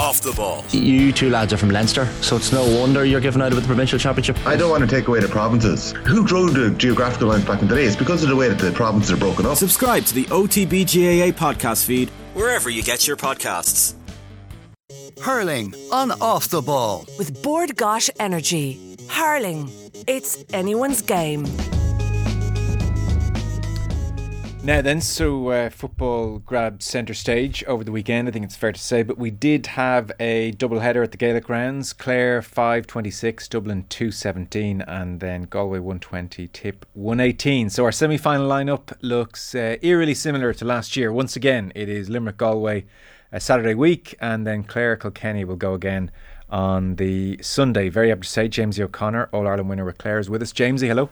off the ball. You two lads are from Leinster, so it's no wonder you're giving out of the provincial championship. I don't want to take away the provinces. Who drew the geographical lines back in the day? It's because of the way that the provinces are broken up. Subscribe to the OTB GAA podcast feed wherever you get your podcasts. Hurling on off the ball with Bord Gáis Energy. Hurling, it's anyone's game. Now then, so uh, football grabbed centre stage over the weekend, I think it's fair to say, but we did have a double header at the Gaelic Grounds. Clare 526, Dublin 217, and then Galway 120, Tip 118. So our semi final lineup looks uh, eerily similar to last year. Once again, it is Limerick Galway a Saturday week, and then Clare Kilkenny will go again on the Sunday. Very happy to say, Jamesie O'Connor, All Ireland winner with Clare, is with us. Jamesie, hello.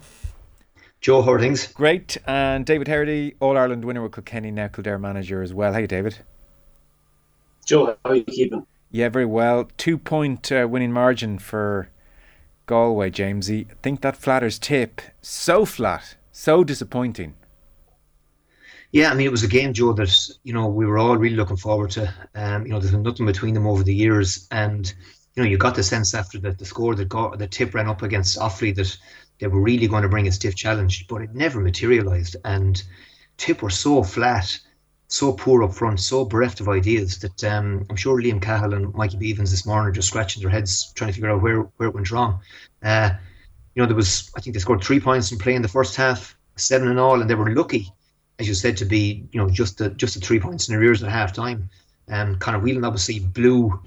Joe Hordings. Great. And David Herity, All Ireland winner with Kilkenny, now Kildare manager as well. Hey, David. Joe, how are you keeping? Yeah, very well. Two point uh, winning margin for Galway, Jamesie. I think that flatters tip. So flat, so disappointing. Yeah, I mean, it was a game, Joe, that, you know, we were all really looking forward to. Um, you know, there's been nothing between them over the years. And, you know, you got the sense after the, the score that got, the tip ran up against Offaly that they were really going to bring a stiff challenge, but it never materialised. And Tip were so flat, so poor up front, so bereft of ideas that um, I'm sure Liam Cahill and Mikey Bevans this morning are just scratching their heads trying to figure out where, where it went wrong. Uh, you know, there was, I think they scored three points in play in the first half, seven and all, and they were lucky, as you said, to be, you know, just the, just the three points in arrears at half time. Um, Conor Whelan obviously blew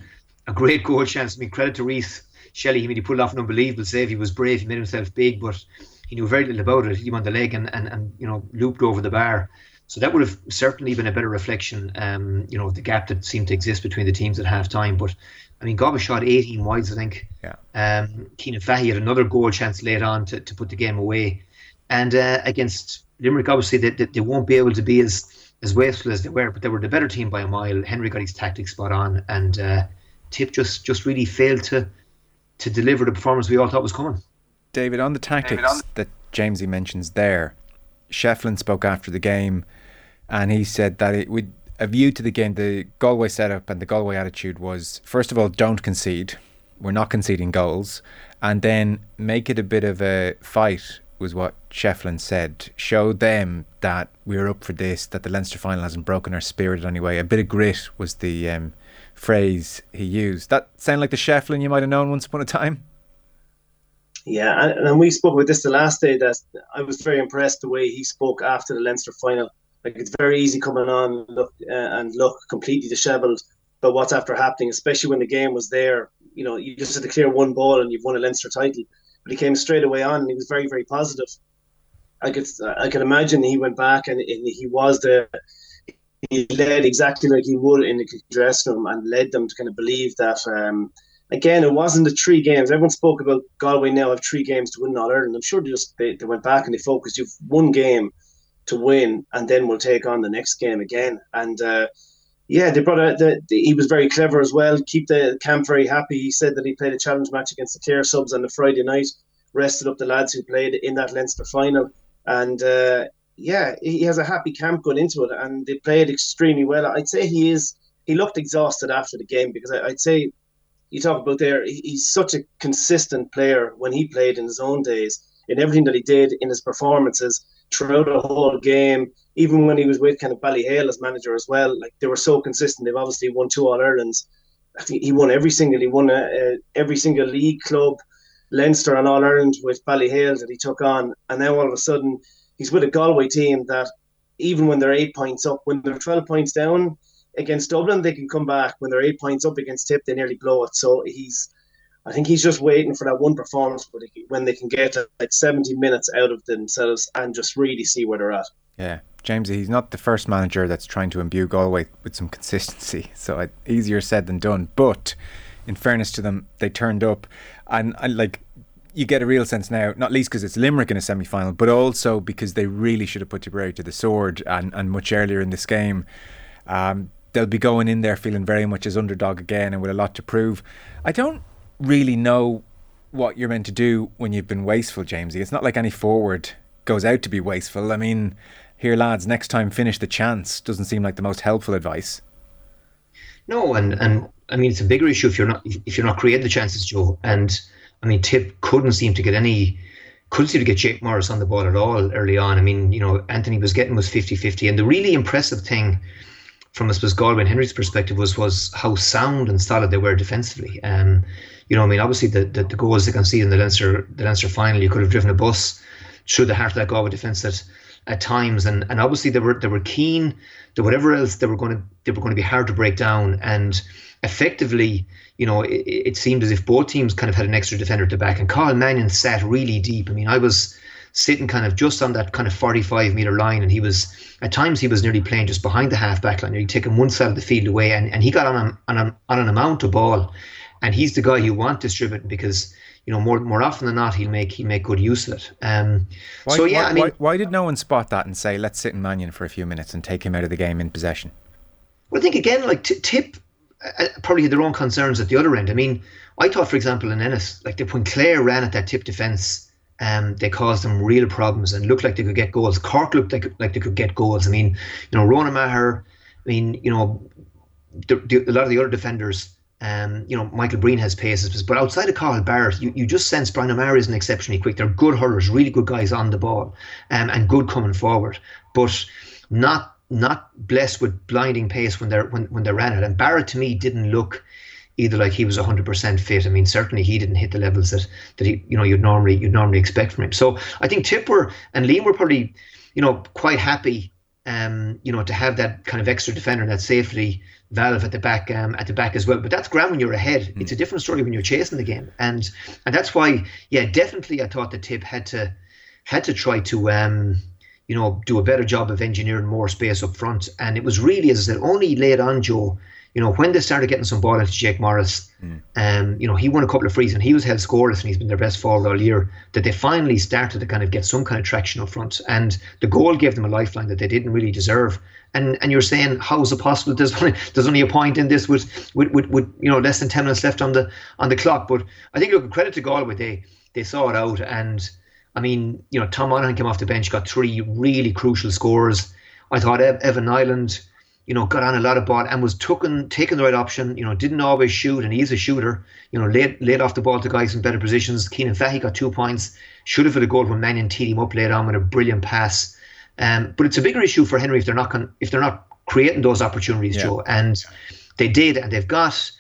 a great goal chance. I mean, credit to Rhys Shelly, I mean, he pulled off an unbelievable save. He was brave. He made himself big, but he knew very little about it. He won the leg and, and, and you know looped over the bar. So that would have certainly been a better reflection, um, you know, the gap that seemed to exist between the teams at half time. But I mean, Gobba shot 18 wides, I think. Yeah. Um, Cianan Fahy had another goal chance late on to, to put the game away. And uh, against Limerick, obviously, they, they, they won't be able to be as, as wasteful as they were, but they were the better team by a mile. Henry got his tactics spot on, and uh, Tip just, just really failed to to deliver the performance we all thought was coming. David, on the tactics on that Jamesie mentions there, Shefflin spoke after the game and he said that it would a view to the game, the Galway setup and the Galway attitude was first of all, don't concede. We're not conceding goals. And then make it a bit of a fight was what Shefflin said. Show them that we're up for this, that the Leinster final hasn't broken our spirit anyway. A bit of grit was the um, phrase he used. That sound like the Shefflin you might have known once upon a time? Yeah, and, and we spoke about this the last day. That I was very impressed the way he spoke after the Leinster final. Like it's very easy coming on look uh, and look completely dishevelled but what's after happening, especially when the game was there. You know, you just had to clear one ball and you've won a Leinster title. But he came straight away on and he was very, very positive. I could I can imagine he went back and, and he was the he led exactly like he would in the dressing room and led them to kind of believe that. Um, again, it wasn't the three games. Everyone spoke about Galway now have three games to win All Ireland. I'm sure they just they, they went back and they focused. You've one game to win, and then we'll take on the next game again. And uh, yeah, they brought out the, the, he was very clever as well. Keep the camp very happy. He said that he played a challenge match against the Clare subs on the Friday night, rested up the lads who played in that Leinster final, and uh, yeah, he has a happy camp going into it, and they played extremely well. I'd say he is. He looked exhausted after the game because I, would say you talk about there. He's such a consistent player when he played in his own days in everything that he did in his performances throughout the whole game. Even when he was with kind of Ballyhale as manager as well, like they were so consistent. They've obviously won two All Irelands. I think he won every single. He won a, a, every single league club, Leinster and All Ireland with Ballyhale that he took on, and now all of a sudden he's with a Galway team that even when they're eight points up, when they're 12 points down against Dublin, they can come back. When they're eight points up against Tip, they nearly blow it. So he's, I think he's just waiting for that one performance when they can get like 70 minutes out of themselves and just really see where they're at. Yeah. James, he's not the first manager that's trying to imbue Galway with some consistency. So easier said than done. But in fairness to them, they turned up, and, and like you get a real sense now, not least because it's Limerick in a semi final, but also because they really should have put Tipperary to the sword and, and much earlier in this game. Um, they'll be going in there feeling very much as underdog again and with a lot to prove. I don't really know what you're meant to do when you've been wasteful, Jamesie. It's not like any forward goes out to be wasteful. I mean, here, lads, next time finish the chance doesn't seem like the most helpful advice. No, and and I mean it's a bigger issue if you're not if you're not creating the chances, Joe. And I mean Tip couldn't seem to get any couldn't seem to get Jake Morris on the ball at all early on. I mean, you know, Anthony was getting was 50-50. And the really impressive thing from I suppose Galway and Henry's perspective was was how sound and solid they were defensively. Um, you know, I mean, obviously the, the, the goals they can see in the Leinster the Leinster final, you could have driven a bus through the heart of that Galway defence at at times, and and obviously they were they were keen that whatever else they were going to they were going to be hard to break down, and effectively, you know, it, it seemed as if both teams kind of had an extra defender at the back, and Carl Mannion sat really deep. I mean, I was sitting kind of just on that kind of 45 meter line and he was at times he was nearly playing just behind the half back line he'd taken one side of the field away. And, and he got on, a, on, a, on an amount of ball. And he's the guy you want distributing because you know more more often than not he'll make he'll make good use of it um, why, so yeah why, I mean why, why, did no one spot that and say let's sit in Mannion for a few minutes and take him out of the game in possession well I think again like t- Tip uh, probably had their own concerns at the other end I mean I thought for example in Ennis like when Clare ran at that Tip defence um, they caused them real problems and looked like they could get goals. Cork looked like like they could get goals. I mean, you know, Ronan Maher. I mean, you know, the, the, a lot of the other defenders. Um, you know, Michael Breen has paces, but outside of Cathal Barrett, you, you just sense Brian O'Meara isn't exceptionally quick. They're good hurlers, really good guys on the ball, um, and good coming forward, but not not blessed with blinding pace when they're when, when they ran it. And Barrett to me didn't look either like he was 100% fit. I mean, certainly he didn't hit the levels that that he you know you'd normally you'd normally expect from him. So I think Tipper and Liam were probably you know quite happy um, you know to have that kind of extra defender and that safety valve at the back um, at the back as well. But that's grand when you're ahead. Mm. It's a different story when you're chasing the game, and and that's why yeah, definitely I thought the Tip had to had to try to. Um, you know, do a better job of engineering more space up front. And it was really, as I said, only late on, Joe, you know, when they started getting some ball into Jake Morris, mm. um, you know, he won a couple of frees and he was held scoreless and he's been their best forward all year. That they finally started to kind of get some kind of traction up front, and the goal gave them a lifeline that they didn't really deserve. And and you're saying, how is it possible? There's only there's only a point in this with with, with, with you know less than ten minutes left on the on the clock. But I think look, credit to Galway, they they saw it out, and I mean, you know, Tom Monaghan came off the bench, got three really crucial scores. I thought Evan Niland you know, got on a lot of ball and was taking taking the right option. You know, didn't always shoot, and he's a shooter. You know, laid laid off the ball to guys in better positions. Cianan Fahy got two points. Should have had a goal when Mannion teed him up later on with a brilliant pass. Um, but it's a bigger issue for Henry if they're not con- if they're not creating those opportunities, yeah. Joe. And they did, and they've got.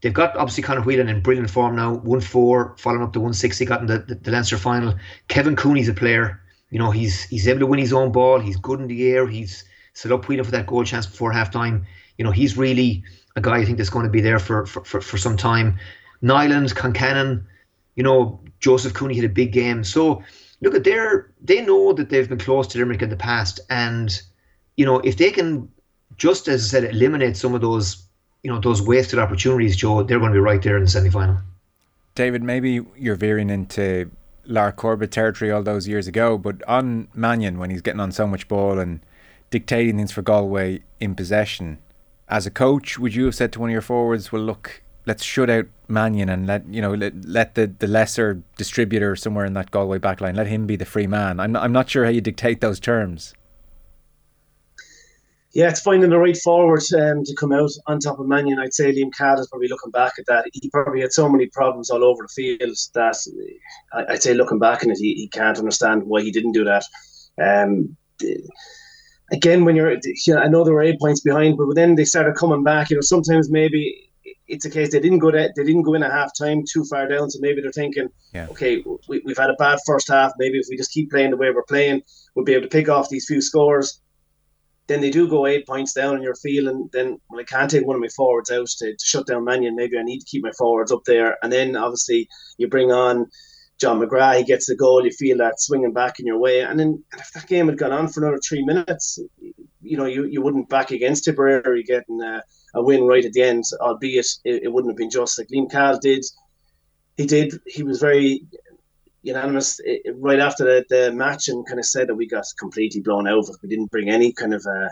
They've got obviously Conor Whelan in brilliant form now, 1 4, following up the 160 got in the, the, the Leinster final. Kevin Cooney's a player. You know, he's he's able to win his own ball. He's good in the air. He's set up Whelan for that goal chance before half time. You know, he's really a guy I think that's going to be there for, for, for, for some time. Niland, Concannon, you know, Joseph Cooney had a big game. So look at their they know that they've been close to Limerick in the past. And, you know, if they can just as I said, eliminate some of those, you know, those wasted opportunities, Joe, they're going to be right there in the semi final. David, maybe you're veering into Lar Corbett territory all those years ago, but on Mannion when he's getting on so much ball and dictating things for Galway in possession. As a coach, would you have said to one of your forwards, "Well, look, let's shut out Mannion and let you know let, let the, the lesser distributor somewhere in that Galway backline let him be the free man." I'm not, I'm not sure how you dictate those terms. Yeah, it's finding the right forward um, to come out on top of Mannion. I'd say Liam Cahill is probably looking back at that. He probably had so many problems all over the field that I'd say looking back on it, he, he can't understand why he didn't do that. Um, again, when you're, you know, I know there were eight points behind, but then they started coming back. You know, sometimes maybe it's a case they didn't go to, they didn't go in at half time too far down, so maybe they're thinking, yeah. okay, we, we've had a bad first half. Maybe if we just keep playing the way we're playing, we'll be able to pick off these few scores. Then they do go eight points down, and you're feeling then well, I can't take one of my forwards out to, to shut down Mannion. Maybe I need to keep my forwards up there, and then obviously you bring on John McGrath, he gets the goal, you feel that swinging back in your way. And then if that game had gone on for another three minutes, you know, you, you wouldn't back against Tipperary getting a, a win right at the end, albeit it, it wouldn't have been just like Liam Cahill did. He did, he was very unanimous right after the, the match and kind of said that we got completely blown over. We didn't bring any kind of a,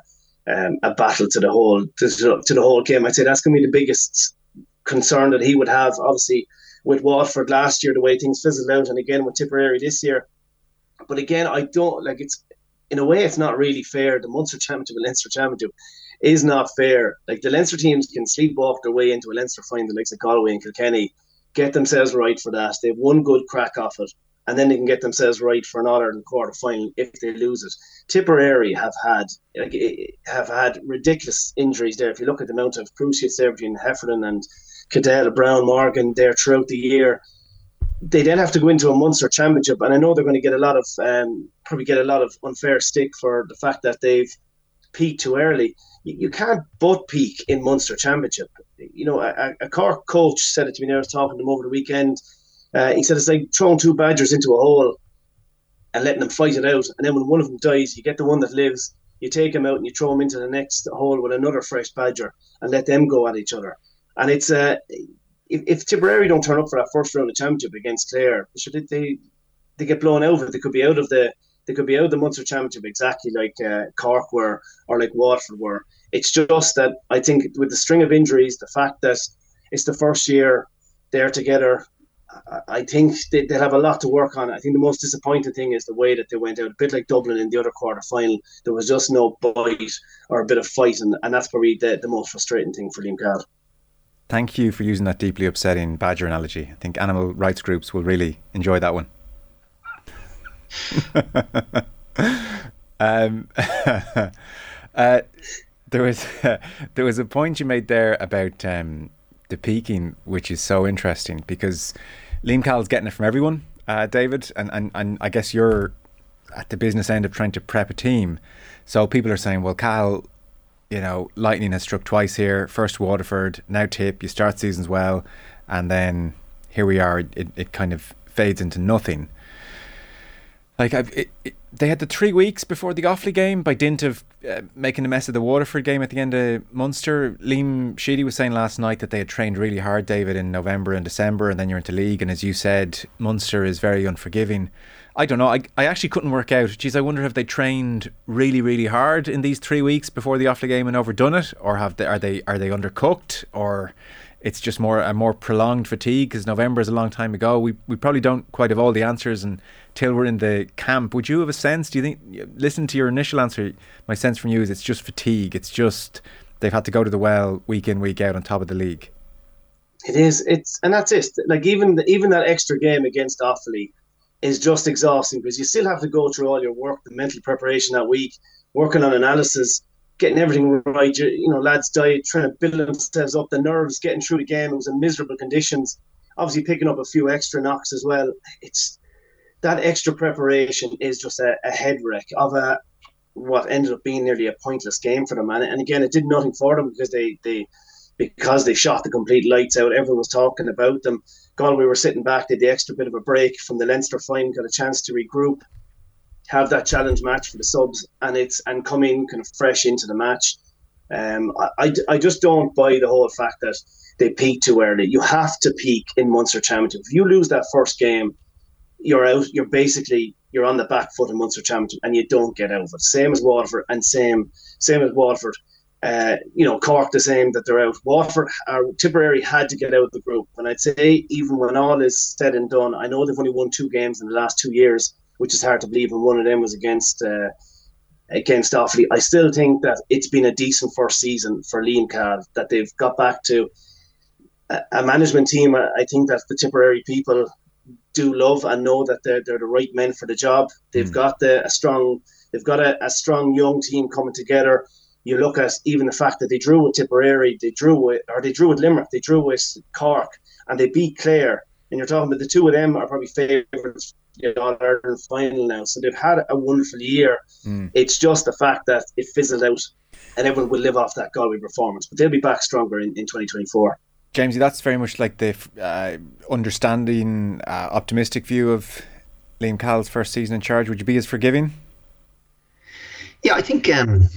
um, a battle to the whole to, to the whole game. I'd say that's going to be the biggest concern that he would have. Obviously, with Waterford last year, the way things fizzled out, and again with Tipperary this year. But again, I don't like it's in a way it's not really fair. The Munster Championship the Leinster Championship, is not fair. Like the Leinster teams can sleepwalk their way into a Leinster final, the Galway and Kilkenny, get themselves right for that. They have one good crack off it, and then they can get themselves right for an All Ireland quarter final if they lose it. Tipperary have had like, have had ridiculous injuries there. If you look at the amount of cruciates there between Heffernan and Cadell, Brown, Morgan there throughout the year, they then have to go into a Munster Championship, and I know they're going to get a lot of um, probably get a lot of unfair stick for the fact that they've peaked too early. You, you can't but peak in Munster Championship. You know, a, a Cork coach said it to me. I was talking to him over the weekend. Uh, he said it's like throwing two badgers into a hole and letting them fight it out, and then when one of them dies, you get the one that lives. You take him out and you throw him into the next hole with another fresh badger and let them go at each other. And it's uh, if, if Tipperary don't turn up for that first round of championship against Clare, should they they get blown over? They could be out of the they could be out of the Munster Championship exactly like uh, Cork were or like Waterford were. It's just that I think with the string of injuries, the fact that it's the first year they're together, I think they, they'll have a lot to work on. I think the most disappointing thing is the way that they went out, a bit like Dublin in the other quarter final. There was just no bite or a bit of fight, and, and that's probably the, the most frustrating thing for Liam Cahill. Thank you for using that deeply upsetting badger analogy. I think animal rights groups will really enjoy that one. um, uh, there was there was a point you made there about um, the peaking, which is so interesting because Liam Cahill's getting it from everyone, uh, David, and, and and I guess you're at the business end of trying to prep a team. So people are saying, well, Cal you know, lightning has struck twice here. First Waterford, now Tip. You start seasons well, and then here we are. It, it kind of fades into nothing. Like it, it, they had the three weeks before the Offaly game by dint of uh, making a mess of the Waterford game at the end of Munster. Liam Sheedy was saying last night that they had trained really hard, David, in November and December, and then you're into league. And as you said, Munster is very unforgiving. I don't know. I, I actually couldn't work out. Geez, I wonder if they trained really, really hard in these three weeks before the Offaly game and overdone it, or have they are they are they undercooked, or it's just more a more prolonged fatigue because November is a long time ago. We we probably don't quite have all the answers until we're in the camp. Would you have a sense? Do you think? Listen to your initial answer. My sense from you is it's just fatigue. It's just they've had to go to the well week in week out on top of the league. It is. It's and that's it. Like even even that extra game against Offaly is just exhausting because you still have to go through all your work, the mental preparation that week, working on analysis, getting everything right. You, know, lads died trying to build themselves up, the nerves, getting through the game. It was in miserable conditions. Obviously, picking up a few extra knocks as well. It's that extra preparation is just a, a head wreck of a what ended up being nearly a pointless game for them. And, and again, it did nothing for them because they they because they shot the complete lights out. Everyone was talking about them. Galway were sitting back, did the extra bit of a break from the Leinster final, got a chance to regroup, have that challenge match for the subs, and it's and come in kind of fresh into the match. Um, I, I, I just don't buy the whole fact that they peak too early. You have to peak in Munster Championship. If you lose that first game, you're out. You're basically you're on the back foot in Munster Championship, and you don't get out of it. Same as Waterford, and same same as Waterford. Uh, you know, Cork the same that they're out. Waterford or Tipperary had to get out of the group. And I'd say even when all is said and done, I know they've only won two games in the last two years, which is hard to believe, and one of them was against uh, against Offaly. I still think that it's been a decent first season for Liam Cahill, that they've got back to a, a management team. I think that the Tipperary people do love and know that they're, they're the right men for the job. They've mm. got the, a strong they've got a, a strong young team coming together you look at even the fact that they drew with Tipperary, they drew with, or they drew with Limerick, they drew with Cork, and they beat Clare. And you're talking about the two of them are probably favourites in the All Ireland final now. So they've had a wonderful year. Mm. It's just the fact that it fizzled out, and everyone will live off that Galway performance. But they'll be back stronger in, in 2024. Jamesie, that's very much like the uh, understanding, uh, optimistic view of Liam Cahill's first season in charge. Would you be as forgiving? Yeah, I think um,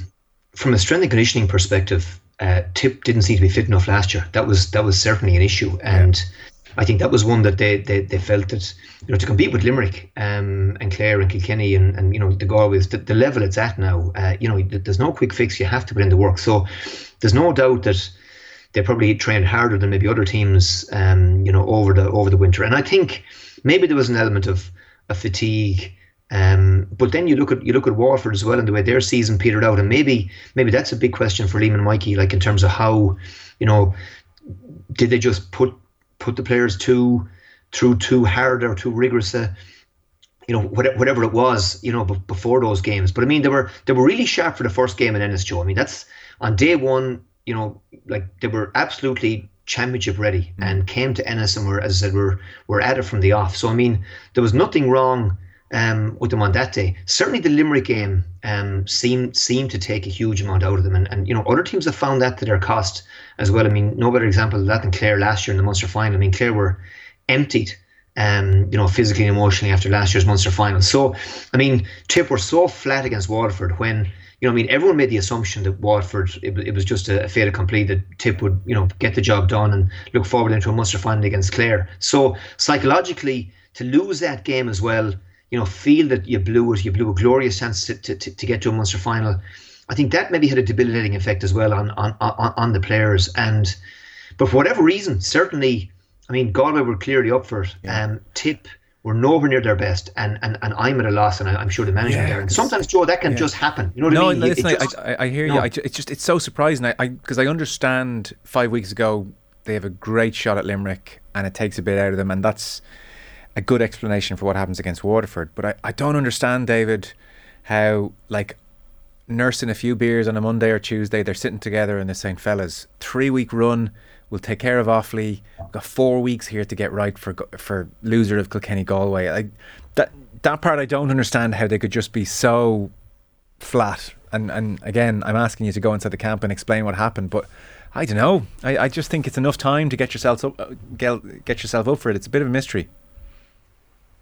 from a strength and conditioning perspective, uh, Tip didn't seem to be fit enough last year. That was that was certainly an issue, and I think that was one that they, they, they felt that you know to compete with Limerick um, and Clare and Kilkenny and, and you know the Galways, the, the level it's at now. Uh, you know, there's no quick fix. You have to put in the work. So there's no doubt that they probably trained harder than maybe other teams. Um, you know, over the over the winter, and I think maybe there was an element of, of fatigue Um, but then you look at you look at Waterford as well and the way their season petered out, and maybe maybe that's a big question for Liam and Mikey, like in terms of how, you know, did they just put put the players too through too hard or too rigorous a, you know, whatever it was, you know, before those games. But I mean, they were they were really sharp for the first game in Ennis, Joe. I mean, that's on day one. You know, like they were absolutely championship ready mm. and came to Ennis and were, as I said, were were at it from the off. So I mean, there was nothing wrong um, with them on that day. Certainly, the Limerick game um, seemed seemed to take a huge amount out of them, and, and you know other teams have found that to their cost as well. I mean, no better example of that than Clare last year in the Munster final. I mean, Clare were emptied. Um, you know, physically and emotionally after last year's Munster final. So, I mean, Tip were so flat against Waterford when you know, I mean, everyone made the assumption that Waterford, it, it was just a, a fait accompli that Tip would, you know, get the job done and look forward into a Munster final against Clare. So psychologically, to lose that game as well, you know, feel that you blew it, you blew a glorious chance to, to, to get to a Munster final. I think that maybe had a debilitating effect as well on on, on, on the players. And but for whatever reason, certainly, I mean, Galway were clearly up for it. Yeah. Um, Tip were nowhere near their best, and, and, and I'm at a loss, and I, am sure the management yeah, there. And sometimes, Joe, that can yeah. just happen. You know what no, I mean? No, listen, just, I, I, hear you. I, it's just it's so surprising. I because I, I understand five weeks ago they have a great shot at Limerick, and it takes a bit out of them, and that's a good explanation for what happens against Waterford. But I, I don't understand, David, how like nursing a few beers on a Monday or Tuesday, they're sitting together and they're saying, fellas, three week run, we'll take care of Offaly. We've got four weeks here to get right for for loser of Kilkenny Galway. That that part I don't understand how they could just be so flat. And and again, I'm asking you to go inside the camp and explain what happened, but I don't know. I, I just think it's enough time to get yourself up, uh, get yourself up for it. It's a bit of a mystery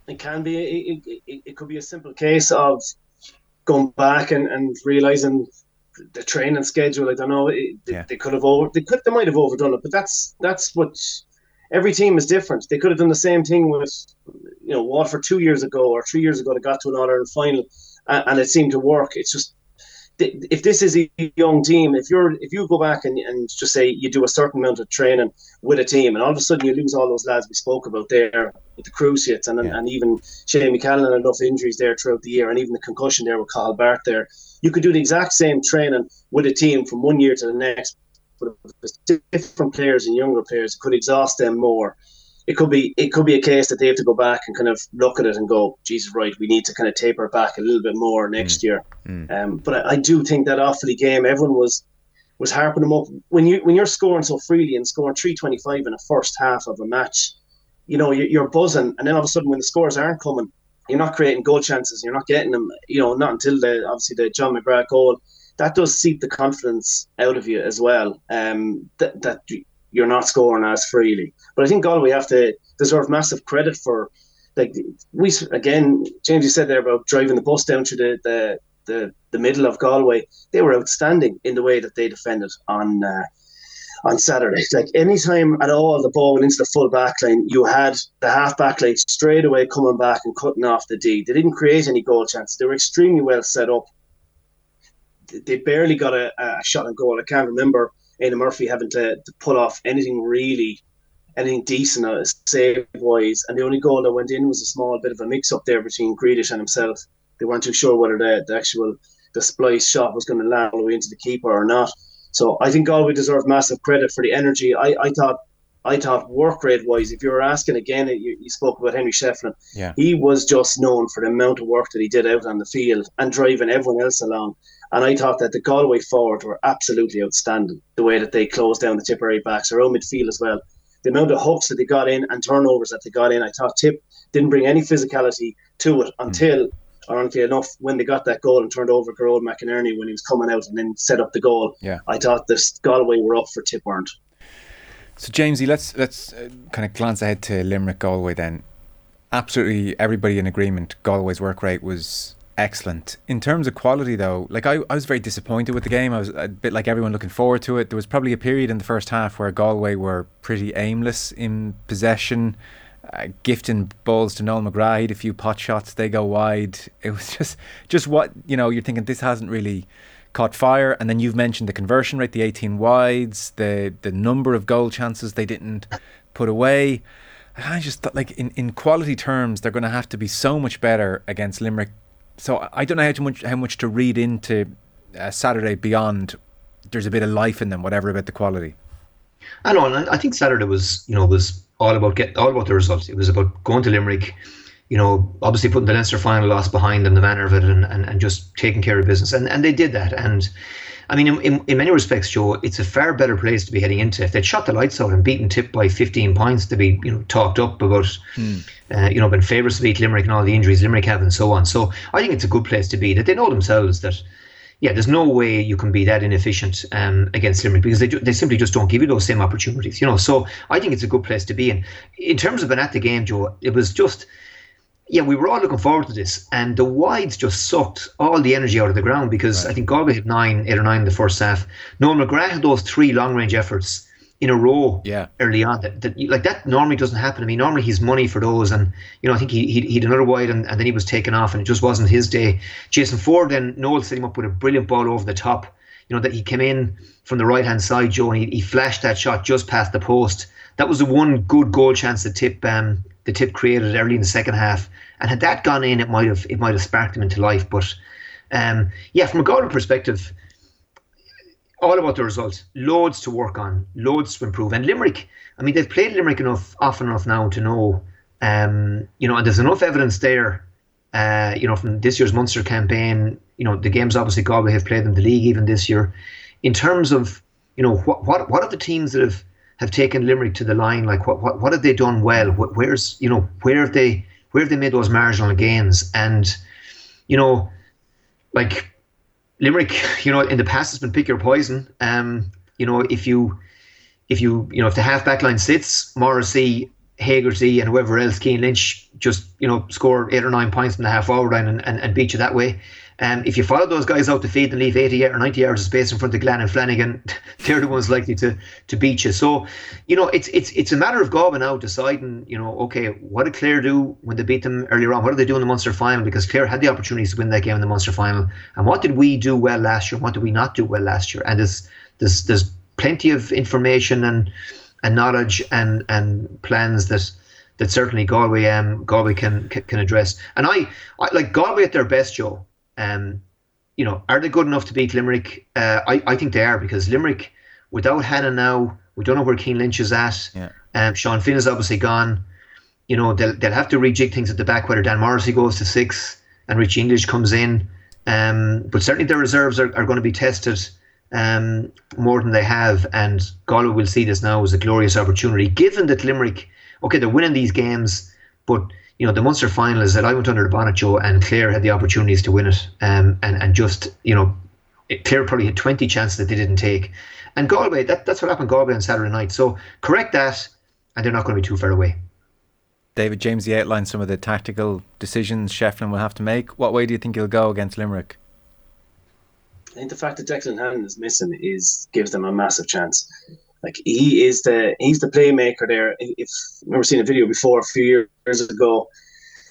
it can be it, it, it could be a simple case of going back and, and realizing the training schedule. I don't know. It, yeah. They could have over. They could. They might have overdone it. But that's that's what every team is different. They could have done the same thing with you know Waterford two years ago or three years ago. They got to an All Ireland final, and, and, it seemed to work. It's just if this is a young team, if you're if you go back and, and just say you do a certain amount of training with a team, and all of a sudden you lose all those lads we spoke about there with the cruciates, and yeah. and even Shane McCallan and enough injuries there throughout the year, and even the concussion there with Cathal Barrett there, you could do the exact same training with a team from one year to the next, but different players and younger players could exhaust them more it could be it could be a case that they have to go back and kind of look at it and go, Jesus, right, we need to kind of taper back a little bit more next mm. year. Mm. Um, but I, I, do think that Offaly game, everyone was was harping them up when you when you're scoring so freely and scoring three twenty five in the first half of a match, you know you're, you're buzzing, and then all of a sudden when the scores aren't coming, you're not creating goal chances, you're not getting them, you know, not until the obviously the John McGrath goal. That does seep the confidence out of you as well. Um, that that you're not scoring as freely. But I think Galway have to deserve massive credit for like we again, James, you said there about driving the bus down to the the, the, the middle of Galway. They were outstanding in the way that they defended on uh, on Saturday. Like any time at all the ball went into the full back line, you had the half back line straight away coming back and cutting off the D. They didn't create any goal chances. They were extremely well set up. They barely got a, a shot on goal. I can't remember Éanna Murphy having to, to pull off anything really, anything decent uh, save wise. And the only goal that went in was a small bit of a mix up there between Gearóid and himself. They weren't too sure whether the, the actual the splice shot was going to land all the way into the keeper or not. So I think Galway deserve massive credit for the energy. I, I thought I thought work rate wise, if you were asking again, you, you spoke about Henry Shefflin. Yeah. He was just known for the amount of work that he did out on the field and driving everyone else along. And I thought that the Galway forward were absolutely outstanding. The way that they closed down the Tipperary backs, around midfield as well. The amount of hooks that they got in and turnovers that they got in, I thought Tip didn't bring any physicality to it hmm. until, ironically enough, when they got that goal and turned over Gearóid McInerney when he was coming out and then set up the goal. Yeah. I thought this Galway were up for Tip weren't. So Jamesie, let's let's uh, kind of glance ahead to Limerick Galway then. Absolutely, everybody in agreement. Galway's work rate was excellent. In terms of quality, though, like I, I was very disappointed with the game. I was a bit like everyone looking forward to it. There was probably a period in the first half where Galway were pretty aimless in possession, uh, gifting balls to Noel McGrath. He a few pot shots, they go wide. It was just, just what you know. You're thinking this hasn't really caught fire. And then you've mentioned the conversion rate, the 18 wides, the the number of goal chances they didn't put away. I just thought, like in, in quality terms, they're going to have to be so much better against Limerick. So I don't know how much how much to read into uh, Saturday beyond. There's a bit of life in them, whatever about the quality. I know, and I think Saturday was you know was all about get all about the result. It was about going to Limerick, you know, obviously putting the Leinster final loss behind them, the manner of it, and, and, and just taking care of business. And and they did that. And I mean, in, in, in, many respects, Joe, it's a far better place to be heading into. If they'd shot the lights out and beaten Tip by 15 points, to be you know talked up about, mm. uh, you know, been favourites to beat Limerick and all the injuries Limerick have and so on. So I think it's a good place to be. That they know themselves that. Yeah, there's no way you can be that inefficient um, against Limerick because they, they simply just don't give you those same opportunities, you know. So I think it's a good place to be in. In terms of an at the game, Joe, it was just yeah, we were all looking forward to this, and the wides just sucked all the energy out of the ground because right. I think Galway had nine, eight or nine in the first half. Noel McGrath had those three long range efforts in a row yeah. early on. That, that like that normally doesn't happen. I mean, normally he's money for those, and you know I think he he he'd another wide, and, and then he was taken off, and it just wasn't his day. Jason Forde then Noel set him up with a brilliant ball over the top. You know that he came in from the right hand side, Joe, and he, he flashed that shot just past the post. That was the one good goal chance that Tip um, the Tip created early in the second half and had that gone in, it might have it might have sparked him into life. But um, yeah, from a Galway perspective, all about the result. Loads to work on, loads to improve. And Limerick, I mean, they've played Limerick enough often enough now to know, um, you know, and there's enough evidence there. Uh, you know, from this year's Munster campaign, you know, the games obviously Galway have played in the league even this year. In terms of, you know, what what what are the teams that have have taken Limerick to the line? Like, what what what have they done well? Where's you know where have they where have they made those marginal gains? And, you know, like Limerick, you know, in the past has been pick your poison. Um, you know, if you if you you know if the half back line sits, Morrissey, Hegarty, and whoever else, Cian Lynch, just you know score eight or nine points from the half forward line and, and, and beat you that way. Um, if you follow those guys out the field and leave 80 or 90 yards of space in front of Gillane and Flanagan, they're the ones likely to to beat you. So, you know, it's it's it's a matter of Galway now deciding, you know, okay, what did Clare do when they beat them earlier on? What did they do in the Munster final? Because Clare had the opportunities to win that game in the Munster final. And what did we do well last year? What did we not do well last year? And there's there's there's plenty of information and and knowledge and and plans that that certainly Galway um Galway can can address. And I, I like Galway at their best, Joe um, you know, are they good enough to beat Limerick? Uh, I, I think they are because Limerick, without Hannon now, we don't know where Cian Lynch is at. Yeah. Um, Sean Finn is obviously gone. You know, they'll, they'll have to rejig things at the back, whether Dan Morrissey goes to six and Richie English comes in. Um, but certainly their reserves are, are going to be tested um, more than they have. And Galway will see this now as a glorious opportunity, given that Limerick, okay, they're winning these games, but you know, the Munster final is that I went under the bonnet, Joe, and Clare had the opportunities to win it. Um, and, and just, you know, Clare probably had 20 chances that they didn't take. And Galway, that, that's what happened Galway on Saturday night. So correct that, and they're not going to be too far away. David James, you outlined some of the tactical decisions Shefflin will have to make. What way do you think he'll go against Limerick? I think the fact that Declan Hannon is missing is gives them a massive chance. Like he is the he's the playmaker there. If I remember seeing a video before a few years ago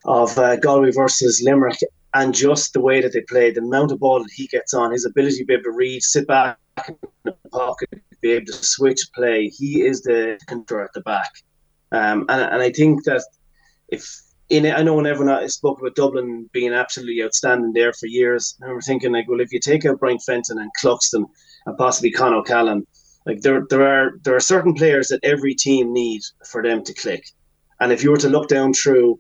of uh, Galway versus Limerick, and just the way that they play, the amount of ball that he gets on, his ability to be able to read, sit back in the pocket, be able to switch play. He is the control at the back, um, and and I think that if in it, I know when everyone spoke about Dublin being absolutely outstanding there for years, I remember thinking like, well, if you take out Brian Fenton and Cluxton and possibly Con O'Callaghan like there, there are there are certain players that every team need for them to click. And if you were to look down through,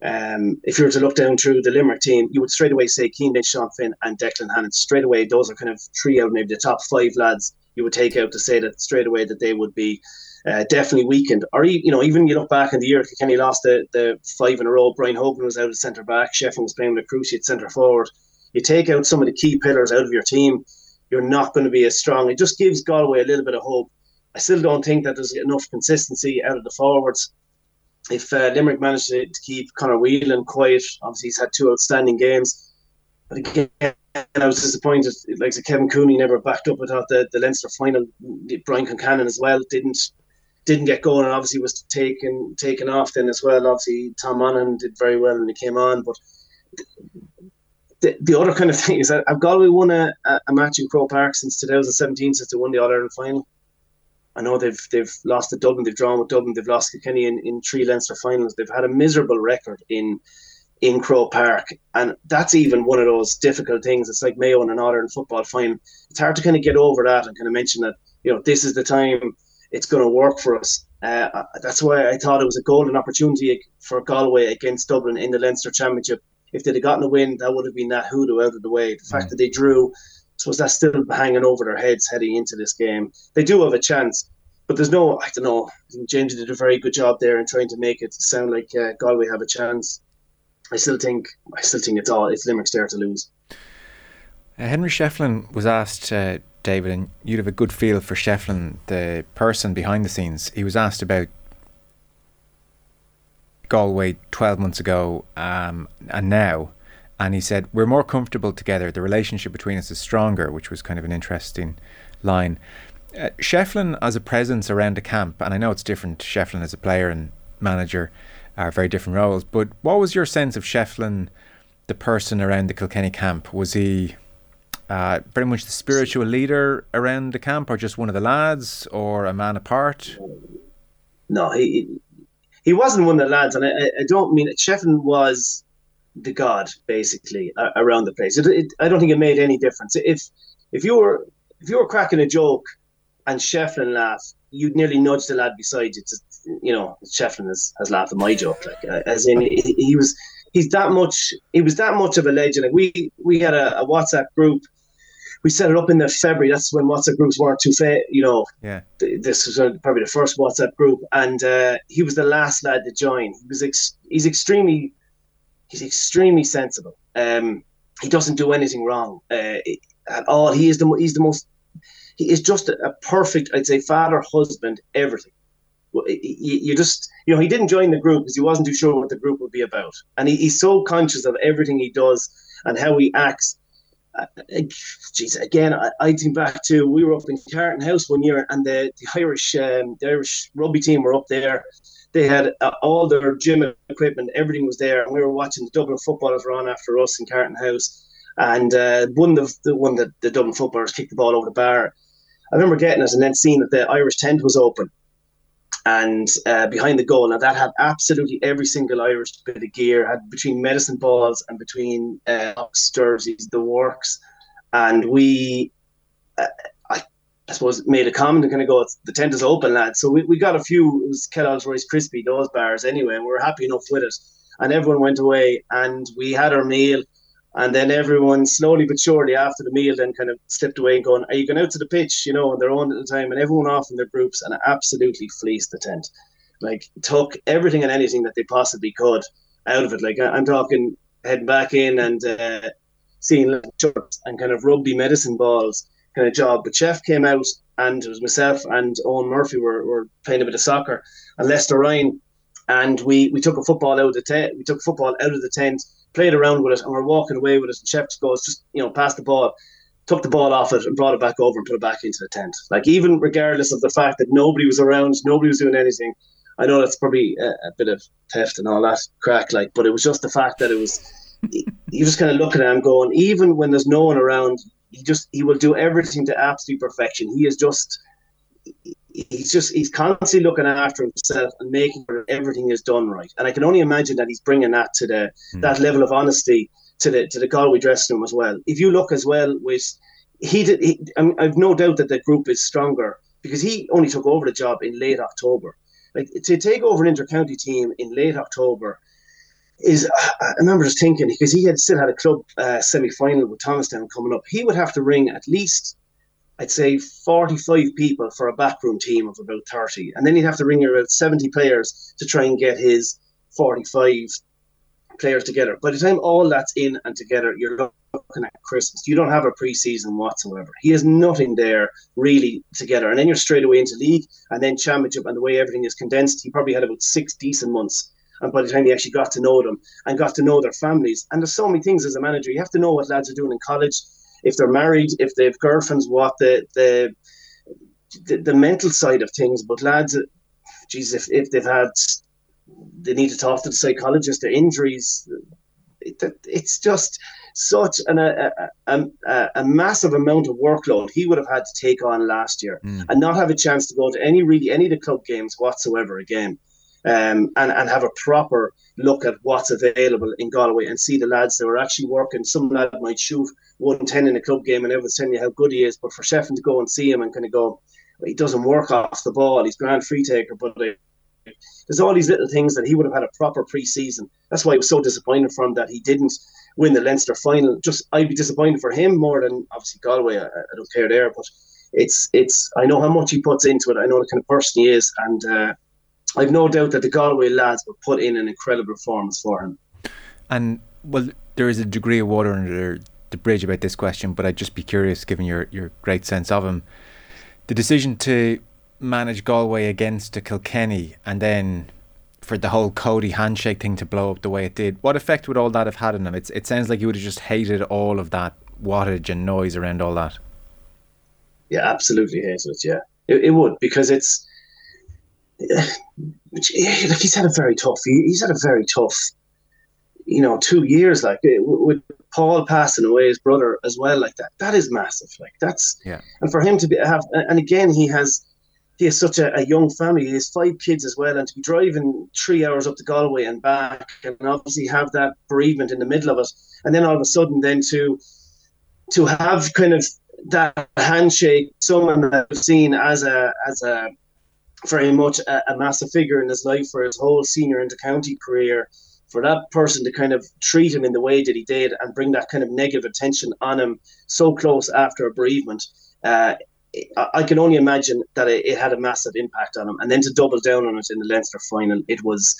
um, if you were to look down through the Limerick team, you would straight away say Lynch, Sean Finn, and Declan Hannon. Straight away, those are kind of three out of maybe the top five lads you would take out to say that straight away that they would be uh, definitely weakened. Or you know, even you look back in the year, Kenny lost the, the five in a row. Brian Hogan was out at centre back. Shefflin was playing with Cruci at centre forward. You take out some of the key pillars out of your team you're not going to be as strong. It just gives Galway a little bit of hope. I still don't think that there's enough consistency out of the forwards. If uh, Limerick managed to, keep Conor Whelan quiet, obviously he's had two outstanding games. But again, I was disappointed. Like so Kevin Cooney never backed up. I thought the, the Leinster final, Brian Concannon as well, didn't didn't get going and obviously was taken taken off then as well. Obviously Tom Monaghan did very well when he came on, but the, the other kind of thing is that have Galway won a, a match in Croke Park since 2017 since they won the All Ireland final? I know they've they've lost to Dublin, they've drawn with Dublin, they've lost Kilkenny in, in three Leinster finals. They've had a miserable record in in Croke Park, and that's even one of those difficult things. It's like Mayo in an All Ireland football final. It's hard to kind of get over that and kind of mention that you know this is the time it's going to work for us. Uh, that's why I thought it was a golden opportunity for Galway against Dublin in the Leinster Championship. If they'd have gotten a win, that would have been that hoodoo out of the way. The fact mm. that they drew, suppose that's still hanging over their heads heading into this game. They do have a chance, but there's no, I don't know. James did a very good job there in trying to make it sound like uh, Galway have a chance. I still think, I still think it's all it's Limerick's there to lose. Uh, Henry Shefflin was asked uh, David, and you'd have a good feel for Shefflin, the person behind the scenes. He was asked about Galway 12 months ago um, and now, and he said, We're more comfortable together. The relationship between us is stronger, which was kind of an interesting line. Uh, Shefflin as a presence around the camp, and I know it's different, Shefflin as a player and manager are very different roles, but what was your sense of Shefflin, the person around the Kilkenny camp? Was he uh, very much the spiritual leader around the camp, or just one of the lads, or a man apart? No, he he wasn't one of the lads, and I, I don't mean it. Shefflin was the god basically uh, around the place. It, it, I don't think it made any difference if if you were if you were cracking a joke and Shefflin laughed, you'd nearly nudge the lad beside you. To, you know, Shefflin has, has laughed at my joke, like uh, as in he, he was he's that much he was that much of a legend. Like we we had a, a WhatsApp group we set it up in the February. That's when WhatsApp groups weren't too fa- you know. Yeah. Th- this was uh, probably the first WhatsApp group, and uh, he was the last lad to join. He was ex- he's extremely he's extremely sensible. Um, he doesn't do anything wrong uh, at all. He is the he's the most he is just a, a perfect I'd say father, husband, everything. You just, you know, he didn't join the group because he wasn't too sure what the group would be about, and he, he's so conscious of everything he does and how he acts geez, again, I, I, think back to we were up in Carton House one year, and the, the Irish um, the Irish rugby team were up there. They had uh, all their gym equipment, everything was there, and we were watching the Dublin footballers run after us in Carton House. And uh, one of the one that the Dublin footballers kicked the ball over the bar. I remember getting it and then seeing that the Irish tent was open, and uh, behind the goal. Now that had absolutely every single Irish bit of gear, had between medicine balls and between uh, jerseys, the works, and we, uh, I, suppose, made a comment and kind of go, "The tent is open, lads." So we, we got a few. It was Kellogg's Rice Krispie, those bars anyway, and we were happy enough with it. And everyone went away, and we had our meal. And then everyone slowly but surely after the meal then kind of slipped away and going, Are you going out to the pitch? You know, on their own at the time and everyone off in their groups and absolutely fleeced the tent. Like took everything and anything that they possibly could out of it. Like I'm talking heading back in and uh, seeing shirts and kind of rugby medicine balls kind of job. But Chef came out and it was myself and Eoin Murphy were, were playing a bit of soccer and Lester Ryan and we, we took a football out of the tent. We took football out of the tent played around with it, and we're walking away with it. And Chef goes, just you know, pass the ball, took the ball off it, and brought it back over and put it back into the tent. Like even regardless of the fact that nobody was around, nobody was doing anything. I know that's probably a, a bit of theft and all that crack, like, but it was just the fact that it was. you just kind of looking at him, going, even when there's no one around, he just he will do everything to absolute perfection. He is just he's just he's constantly looking after himself and making sure everything is done right. And I can only imagine that he's bringing that to the mm. that level of honesty to the to the Galway dressing room as well. If you look as well with he did, he, I've no doubt that the group is stronger because he only took over the job in late October. Like to take over an intercounty team in late October is I remember just thinking because he had still had a club uh, semi final with Thomastown coming up. He would have to ring at least I'd say 45 people for a backroom team of about 30. And then he'd have to ring about 70 players to try and get his 45 players together. By the time all that's in and together, you're looking at Christmas. You don't have a preseason whatsoever. He has nothing there really together. And then you're straight away into league and then championship. And the way everything is condensed, he probably had about six decent months. And by the time he actually got to know them and got to know their families, and there's so many things as a manager, you have to know what lads are doing in college if they're married, if they have girlfriends, what the the the, the mental side of things. But lads, geez, if, if they've had, they need to talk to the psychologist. Their injuries, it, it's just such an, a, a, a, a, massive amount of workload he would have had to take on last year mm. and not have a chance to go to any really any of the club games whatsoever again. Um, and, and have a proper look at what's available in Galway and see the lads that were actually working. Some lad might shoot 110 in a club game and everyone's telling you how good he is, but for Shefflin to go and see him and kind of go, he doesn't work off the ball, he's grand free taker, but there's all these little things that he would have had a proper pre-season. That's why I was so disappointed from that he didn't win the Leinster final. Just I'd be disappointed for him more than obviously Galway. I, I don't care there, but it's it's I know how much he puts into it. I know the kind of person he is, and uh, I've no doubt that the Galway lads will put in an incredible performance for him. And well, there is a degree of water under the bridge about this question, but I'd just be curious, given your your great sense of him, the decision to manage Galway against a Kilkenny and then for the whole Cody handshake thing to blow up the way it did, what effect would all that have had on him? It's, it sounds like you would have just hated all of that wattage and noise around all that. Yeah, absolutely hated it. Yeah, it, it would because it's like he's had a very tough. He's had a very tough, you know, two years. Like with Paul passing away, his brother as well. Like that, that is massive. Like that's yeah. And for him to be have, and again, he has he has such a, a, young family. He has five kids as well, and to be driving three hours up to Galway and back, and obviously have that bereavement in the middle of it, and then all of a sudden, then to to have kind of that handshake, someone that I've seen as a as a very much a, a massive figure in his life for his whole senior intercounty career, for that person to kind of treat him in the way that he did and bring that kind of negative attention on him so close after a bereavement. Uh, I can only imagine that it, it, had a massive impact on him. And then to double down on it in the Leinster final, it was,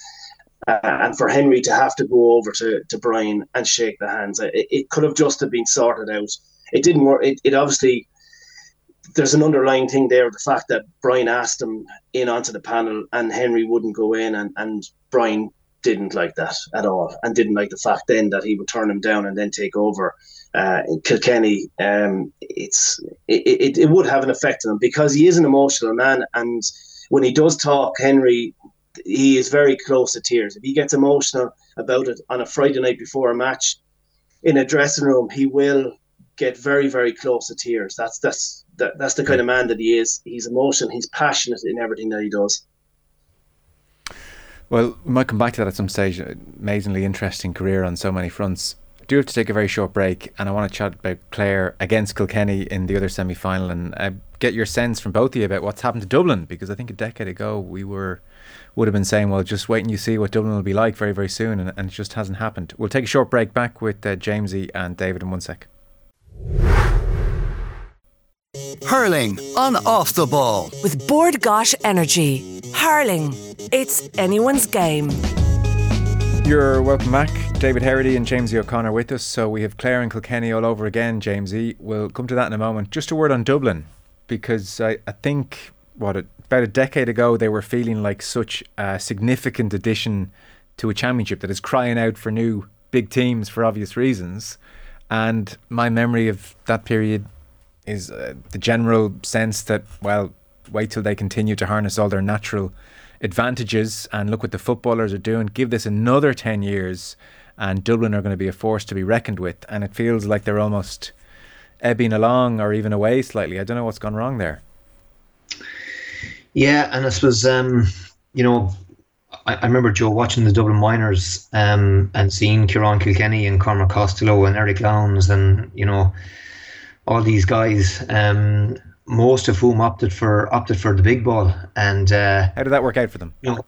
uh, and for Henry to have to go over to, to Brian and shake the hands, it, it could have just have been sorted out. It didn't work. It, it obviously, there's an underlying thing there the fact that Brian asked him in onto the panel and Henry wouldn't go in, and, and Brian didn't like that at all and didn't like the fact then that he would turn him down and then take over uh, Kilkenny, um, it's it, it, it would have an effect on him because he is an emotional man, and when he does talk, Henry, he is very close to tears. If he gets emotional about it on a Friday night before a match in a dressing room, he will get very very close to tears. That's that's that, that's the kind of man that he is. He's emotional. He's passionate in everything that he does. Well, we might come back to that at some stage. Amazingly interesting career on so many fronts do have to take a very short break, and I want to chat about Clare against Kilkenny in the other semi final and uh, get your sense from both of you about what's happened to Dublin because I think a decade ago we were would have been saying, well, just wait and you see what Dublin will be like very, very soon, and, and it just hasn't happened. We'll take a short break back with uh, Jamesie and David in one sec. Hurling on off the ball with Bord Gáis Energy. Hurling, it's anyone's game. You're welcome back. David Herity and Jamesie O'Connor with us. So we have Clare and Kilkenny all over again, Jamesie. We'll come to that in a moment. Just a word on Dublin, because I, I think, what, about a decade ago, they were feeling like such a significant addition to a championship that is crying out for new big teams for obvious reasons. And my memory of that period is uh, the general sense that, well, wait till they continue to harness all their natural advantages and look what the footballers are doing. Give this another 10 years, and Dublin are going to be a force to be reckoned with. And it feels like they're almost ebbing along or even away slightly. I don't know what's gone wrong there. Yeah, and I suppose, um, you know, I, I, remember Joe watching the Dublin minors um, and seeing Kieran Kilkenny and Cormac Costello and Eric Lowndes and, you know, all these guys. Um, most of whom opted for opted for the big ball. And uh, how did that work out for them? You know,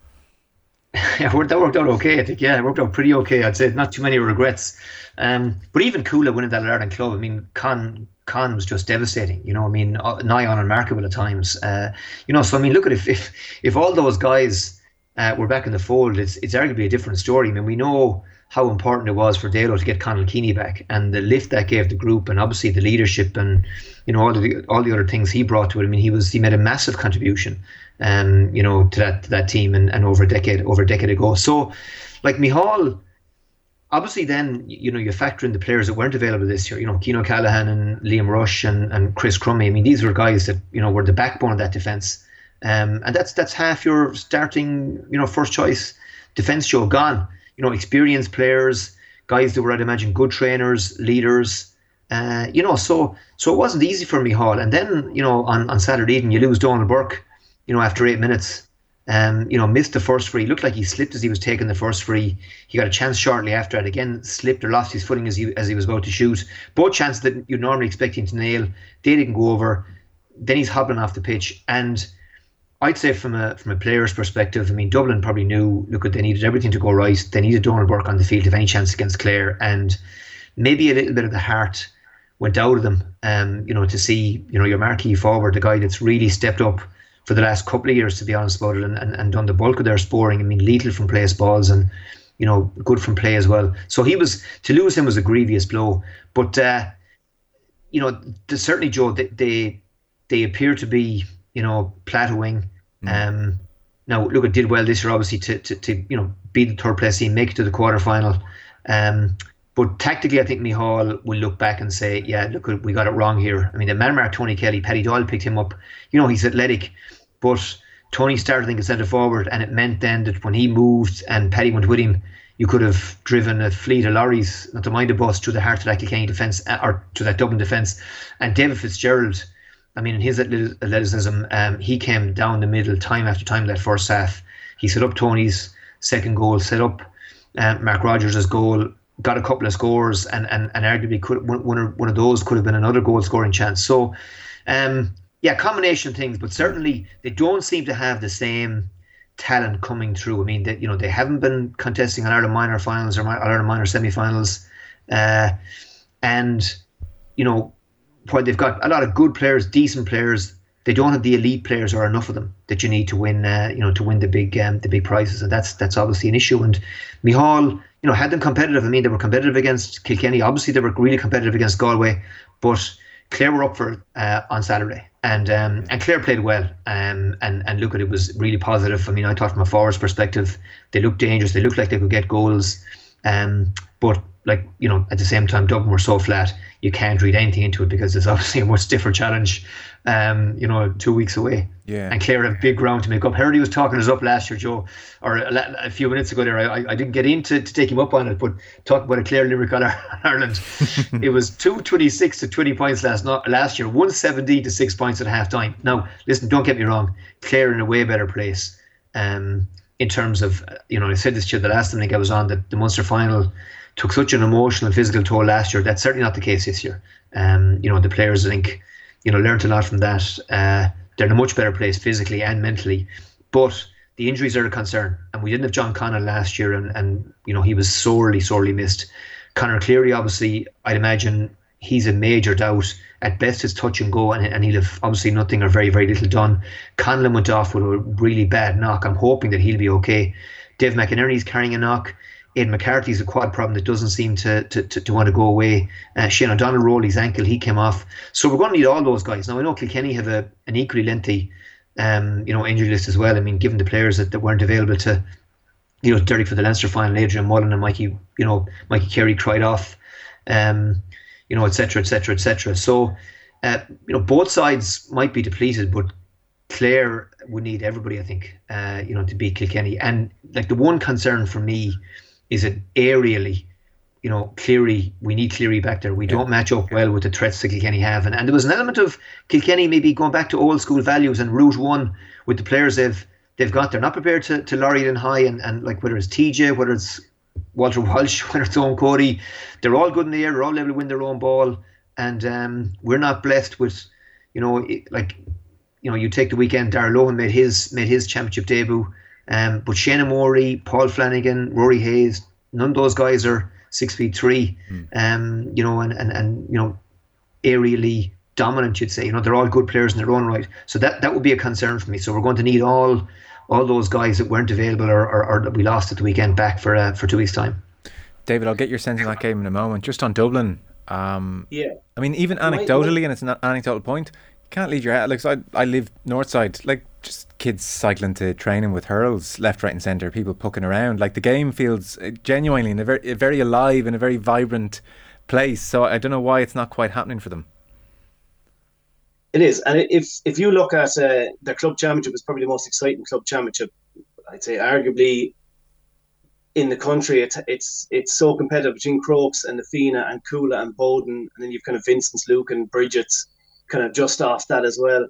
yeah, that worked out okay. I think yeah, it worked out pretty okay. I'd say not too many regrets. Um, but even Cuala winning that Ireland club, I mean, Con Con was just devastating. You know, I mean, uh, nigh on unmarkable at times. Uh, you know, so I mean, look at if if if all those guys uh, were back in the fold, it's it's arguably a different story. I mean, we know how important it was for Dalo to get Conal Keaney back and the lift that gave the group and obviously the leadership and you know all the all the other things he brought to it. I mean, he was he made a massive contribution, um, you know, to that to that team and, and over a decade over a decade ago. So, like Micheál, obviously then you know you factor in the players that weren't available this year. You know, Cian Callahan and Liam Rush and and Chris Crummey. I mean, these were guys that you know were the backbone of that defence. Um, and that's that's half your starting, you know, first choice defence show gone you know, experienced players, guys that were, I'd imagine, good trainers, leaders. Uh, you know, so so it wasn't easy for Micheál. And then, you know, on, on Saturday evening, you lose Donal Burke, you know, after eight minutes. Um, you know, missed the first free. Looked like he slipped as he was taking the first free. He got a chance shortly after it. Again, slipped or lost his footing as he as he was about to shoot. Both chances that you'd normally expect him to nail, they didn't go over. Then he's hobbling off the pitch, and I'd say from a from a player's perspective, I mean Dublin probably knew look they needed everything to go right. They needed Donal Burke on the field if any chance against Clare, and maybe a little bit of the heart went out of them. Um, you know, to see you know your marquee forward, the guy that's really stepped up for the last couple of years, to be honest about it, and, and, and done the bulk of their scoring. I mean, lethal from place balls and you know good from play as well. So he was to lose him was a grievous blow, but uh, you know certainly Joe they, they they appear to be you know, plateauing. Mm. Um, now, look, it did well this year, obviously, to, to, to you know beat the third place team, make it to the quarter final. Um, but tactically, I think Micheál will look back and say, yeah, look, we got it wrong here. I mean, the man marked Tony Kelly, Paddy Doyle picked him up. You know, he's athletic, but Tony started thinking centre forward, and it meant then that when he moved and Paddy went with him, you could have driven a fleet of lorries, not to mind a bus, to the heart of that Kilkenny defence uh, or to that Dublin defence. And David Fitzgerald I mean, in his athleticism, um, he came down the middle time after time that first half. He set up Tony's second goal, set up um, Mark Rogers' goal, got a couple of scores, and and, and arguably could one of, one of those could have been another goal scoring chance. So, um, yeah, combination things, but certainly they don't seem to have the same talent coming through. I mean, that you know they haven't been contesting an Ireland minor finals or Ireland minor semi-finals, uh, and you know while they've got a lot of good players, decent players, they don't have the elite players or enough of them that you need to win. Uh, you know, to win the big um, the big prizes, and that's that's obviously an issue. And Micheál, you know, had them competitive. I mean, they were competitive against Kilkenny. Obviously, they were really competitive against Galway, but Clare were up for uh, on Saturday, and um, and Clare played well. Um, and and look at it was really positive. I mean, I thought from a forwards perspective, they looked dangerous. They looked like they could get goals. Um, but like you know, at the same time, Dublin were so flat you can't read anything into it because it's obviously a much different challenge. Um, you know, two weeks away. Yeah. And Clare have big ground to make up. Herity was talking us up last year, Joe, or a, a few minutes ago there. I, I didn't get into to take him up on it, but talk about a Clare Limerick on Ireland. it was two twenty six to twenty points last not last year, one seventy to six points at half time. Now, listen, don't get me wrong, Clare in a way better place. Um, in terms of you know, I said this to you the last time I think I was on the, the Munster final took such an emotional physical toll last year. That's certainly not the case this year. Um, you know, the players, I think, you know, learned a lot from that. Uh, they're in a much better place physically and mentally. But the injuries are a concern. And we didn't have John Connor last year, and, and you know, he was sorely, sorely missed. Conor Cleary, obviously, I'd imagine he's a major doubt. At best, it's touch and go, and, and he'll have obviously nothing or very, very little done. Conlon went off with a really bad knock. I'm hoping that he'll be okay. Dave McInerney's carrying a knock. Aidan McCarthy's a quad problem that doesn't seem to to, to, to want to go away. Uh, Shane O'Donnell rolled his ankle, he came off. So we're going to need all those guys. Now I know Kilkenny have a an equally lengthy um, you know, injury list as well. I mean, given the players that, that weren't available to you know, Derry for the Leinster final, Adrian Mullen and Mikey, you know, Mikey Carey cried off, um, you know, etc. etc. etc. So, uh, you know, both sides might be depleted, but Clare would need everybody, I think, uh, you know, to beat Kilkenny. And like the one concern for me is it aerially, you know, Cleary, we need Cleary back there. We yeah. don't match up well with the threats that Kilkenny have. And, and there was an element of Kilkenny maybe going back to old school values and route one with the players they've they've got. They're not prepared to, to lorry it in high and, and like whether it's TJ, whether it's Walter Walsh, whether it's Eoin Cody, they're all good in the air, they're all able to win their own ball. And um, we're not blessed with, you know, like, you know, you take the weekend, Darragh Lohan made his made his championship debut um, but Seadna Morey, Paul Flanagan, Rory Hayes, none of those guys are six feet three. Mm. Um, you know, and, and, and you know, aerially dominant, you'd say. You know, they're all good players in their own right. So that that would be a concern for me. So we're going to need all all those guys that weren't available or, or, or that we lost at the weekend back for uh, for two weeks' time. David, I'll get your sense of that game in a moment. Just on Dublin, um, yeah. I mean, even anecdotally, and it's an anecdotal point, you can't lead your head. Like, so I, I live north side. Like, just kids cycling to training with hurls left, right, and centre. People poking around. Like the game feels uh, genuinely in a very, very alive and a very vibrant place. So I don't know why it's not quite happening for them. It is, and if if you look at uh, their club championship, it's probably the most exciting club championship. I'd say arguably in the country. It's it's it's so competitive between Crokes and the Fianna and Cuala and Bowden, and then you've kind of Vincent's, Luke and Brigid's kind of just off that as well.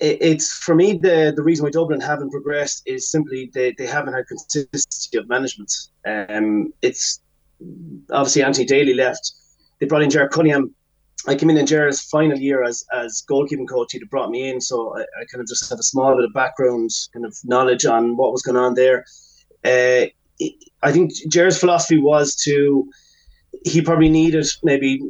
It, it's for me the the reason why Dublin haven't progressed is simply they, they haven't had consistency of management. Um, it's obviously Anthony Daly left. They brought in Ger Cunningham. I came in in Ger's final year as as goalkeeping coach. He'd brought me in, so I, I kind of just have a small bit of background, kind of knowledge on what was going on there. Uh, I think Ger's philosophy was to he probably needed maybe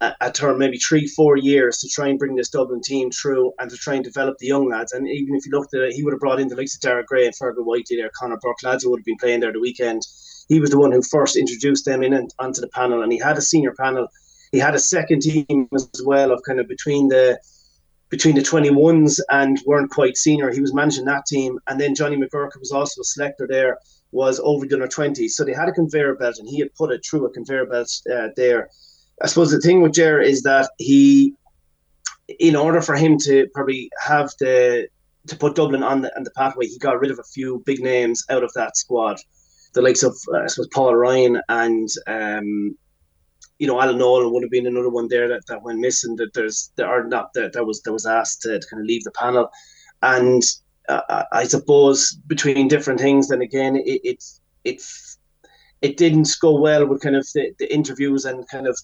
a, term, maybe three, four years to try and bring this Dublin team through and to try and develop the young lads. And even if you looked at it, he would have brought in the likes of Derek Gray and Fergal Whiteley there, Conor Burke, lads who would have been playing there the weekend. He was the one who first introduced them in and onto the panel, and he had a senior panel. He had a second team as well of kind of between the between the 21s and weren't quite senior. He was managing that team, and then Johnny McGurk was also a selector there was over the under 20. So they had a conveyor belt and he had put it through a conveyor belt uh, there. I suppose the thing with Ger is that he, in order for him to probably have the, to put Dublin on the, on the pathway, he got rid of a few big names out of that squad. The likes of, uh, I suppose, Paul Ryan and, um, you know, Alan Nolan would have been another one there that, that went missing. That there's there are not that, that was that was asked to, to kind of leave the panel, and uh, I suppose between different things, then again, it it it, it didn't go well with kind of the, the interviews and kind of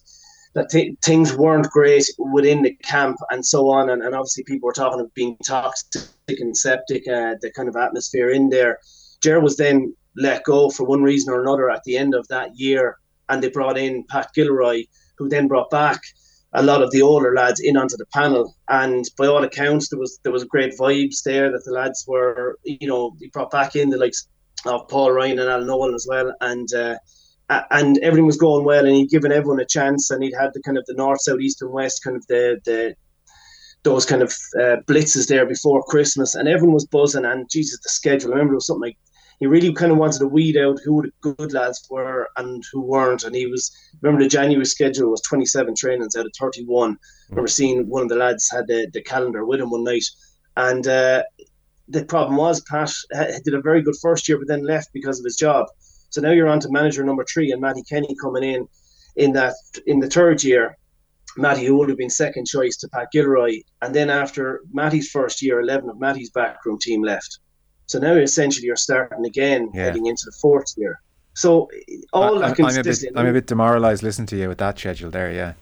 that th- things weren't great within the camp and so on. And, and obviously, people were talking of being toxic and septic, uh, the kind of atmosphere in there. Ger was then let go for one reason or another at the end of that year, and they brought in Pat Gilroy, who then brought back a lot of the older lads in onto the panel. And by all accounts, there was there was great vibes there that the lads were, you know, he brought back in the likes of Paul Ryan and Alan Nolan as well, and uh, and everything was going well, and he'd given everyone a chance, and he'd had the kind of the north, south, east, and west kind of the the those kind of uh, blitzes there before Christmas, and everyone was buzzing. And Jesus, the schedule! I remember it was something like he really kind of wanted to weed out who the good lads were and who weren't. And he was remember the January schedule was 27 trainings out of 31. Mm. I remember seeing one of the lads had the, the calendar with him one night, and uh, the problem was Pat did a very good first year, but then left because of his job. So now you're on to manager number three, and Mattie Kenny coming in in that in the third year. Mattie, who would have been second choice to Pat Gilroy, and then after Mattie's first year, 11 of Mattie's backroom team left. So now essentially you're starting again, yeah. heading into the fourth year. So all I, that I'm, I'm a bit, I'm a bit demoralised listening to you with that schedule there. Yeah.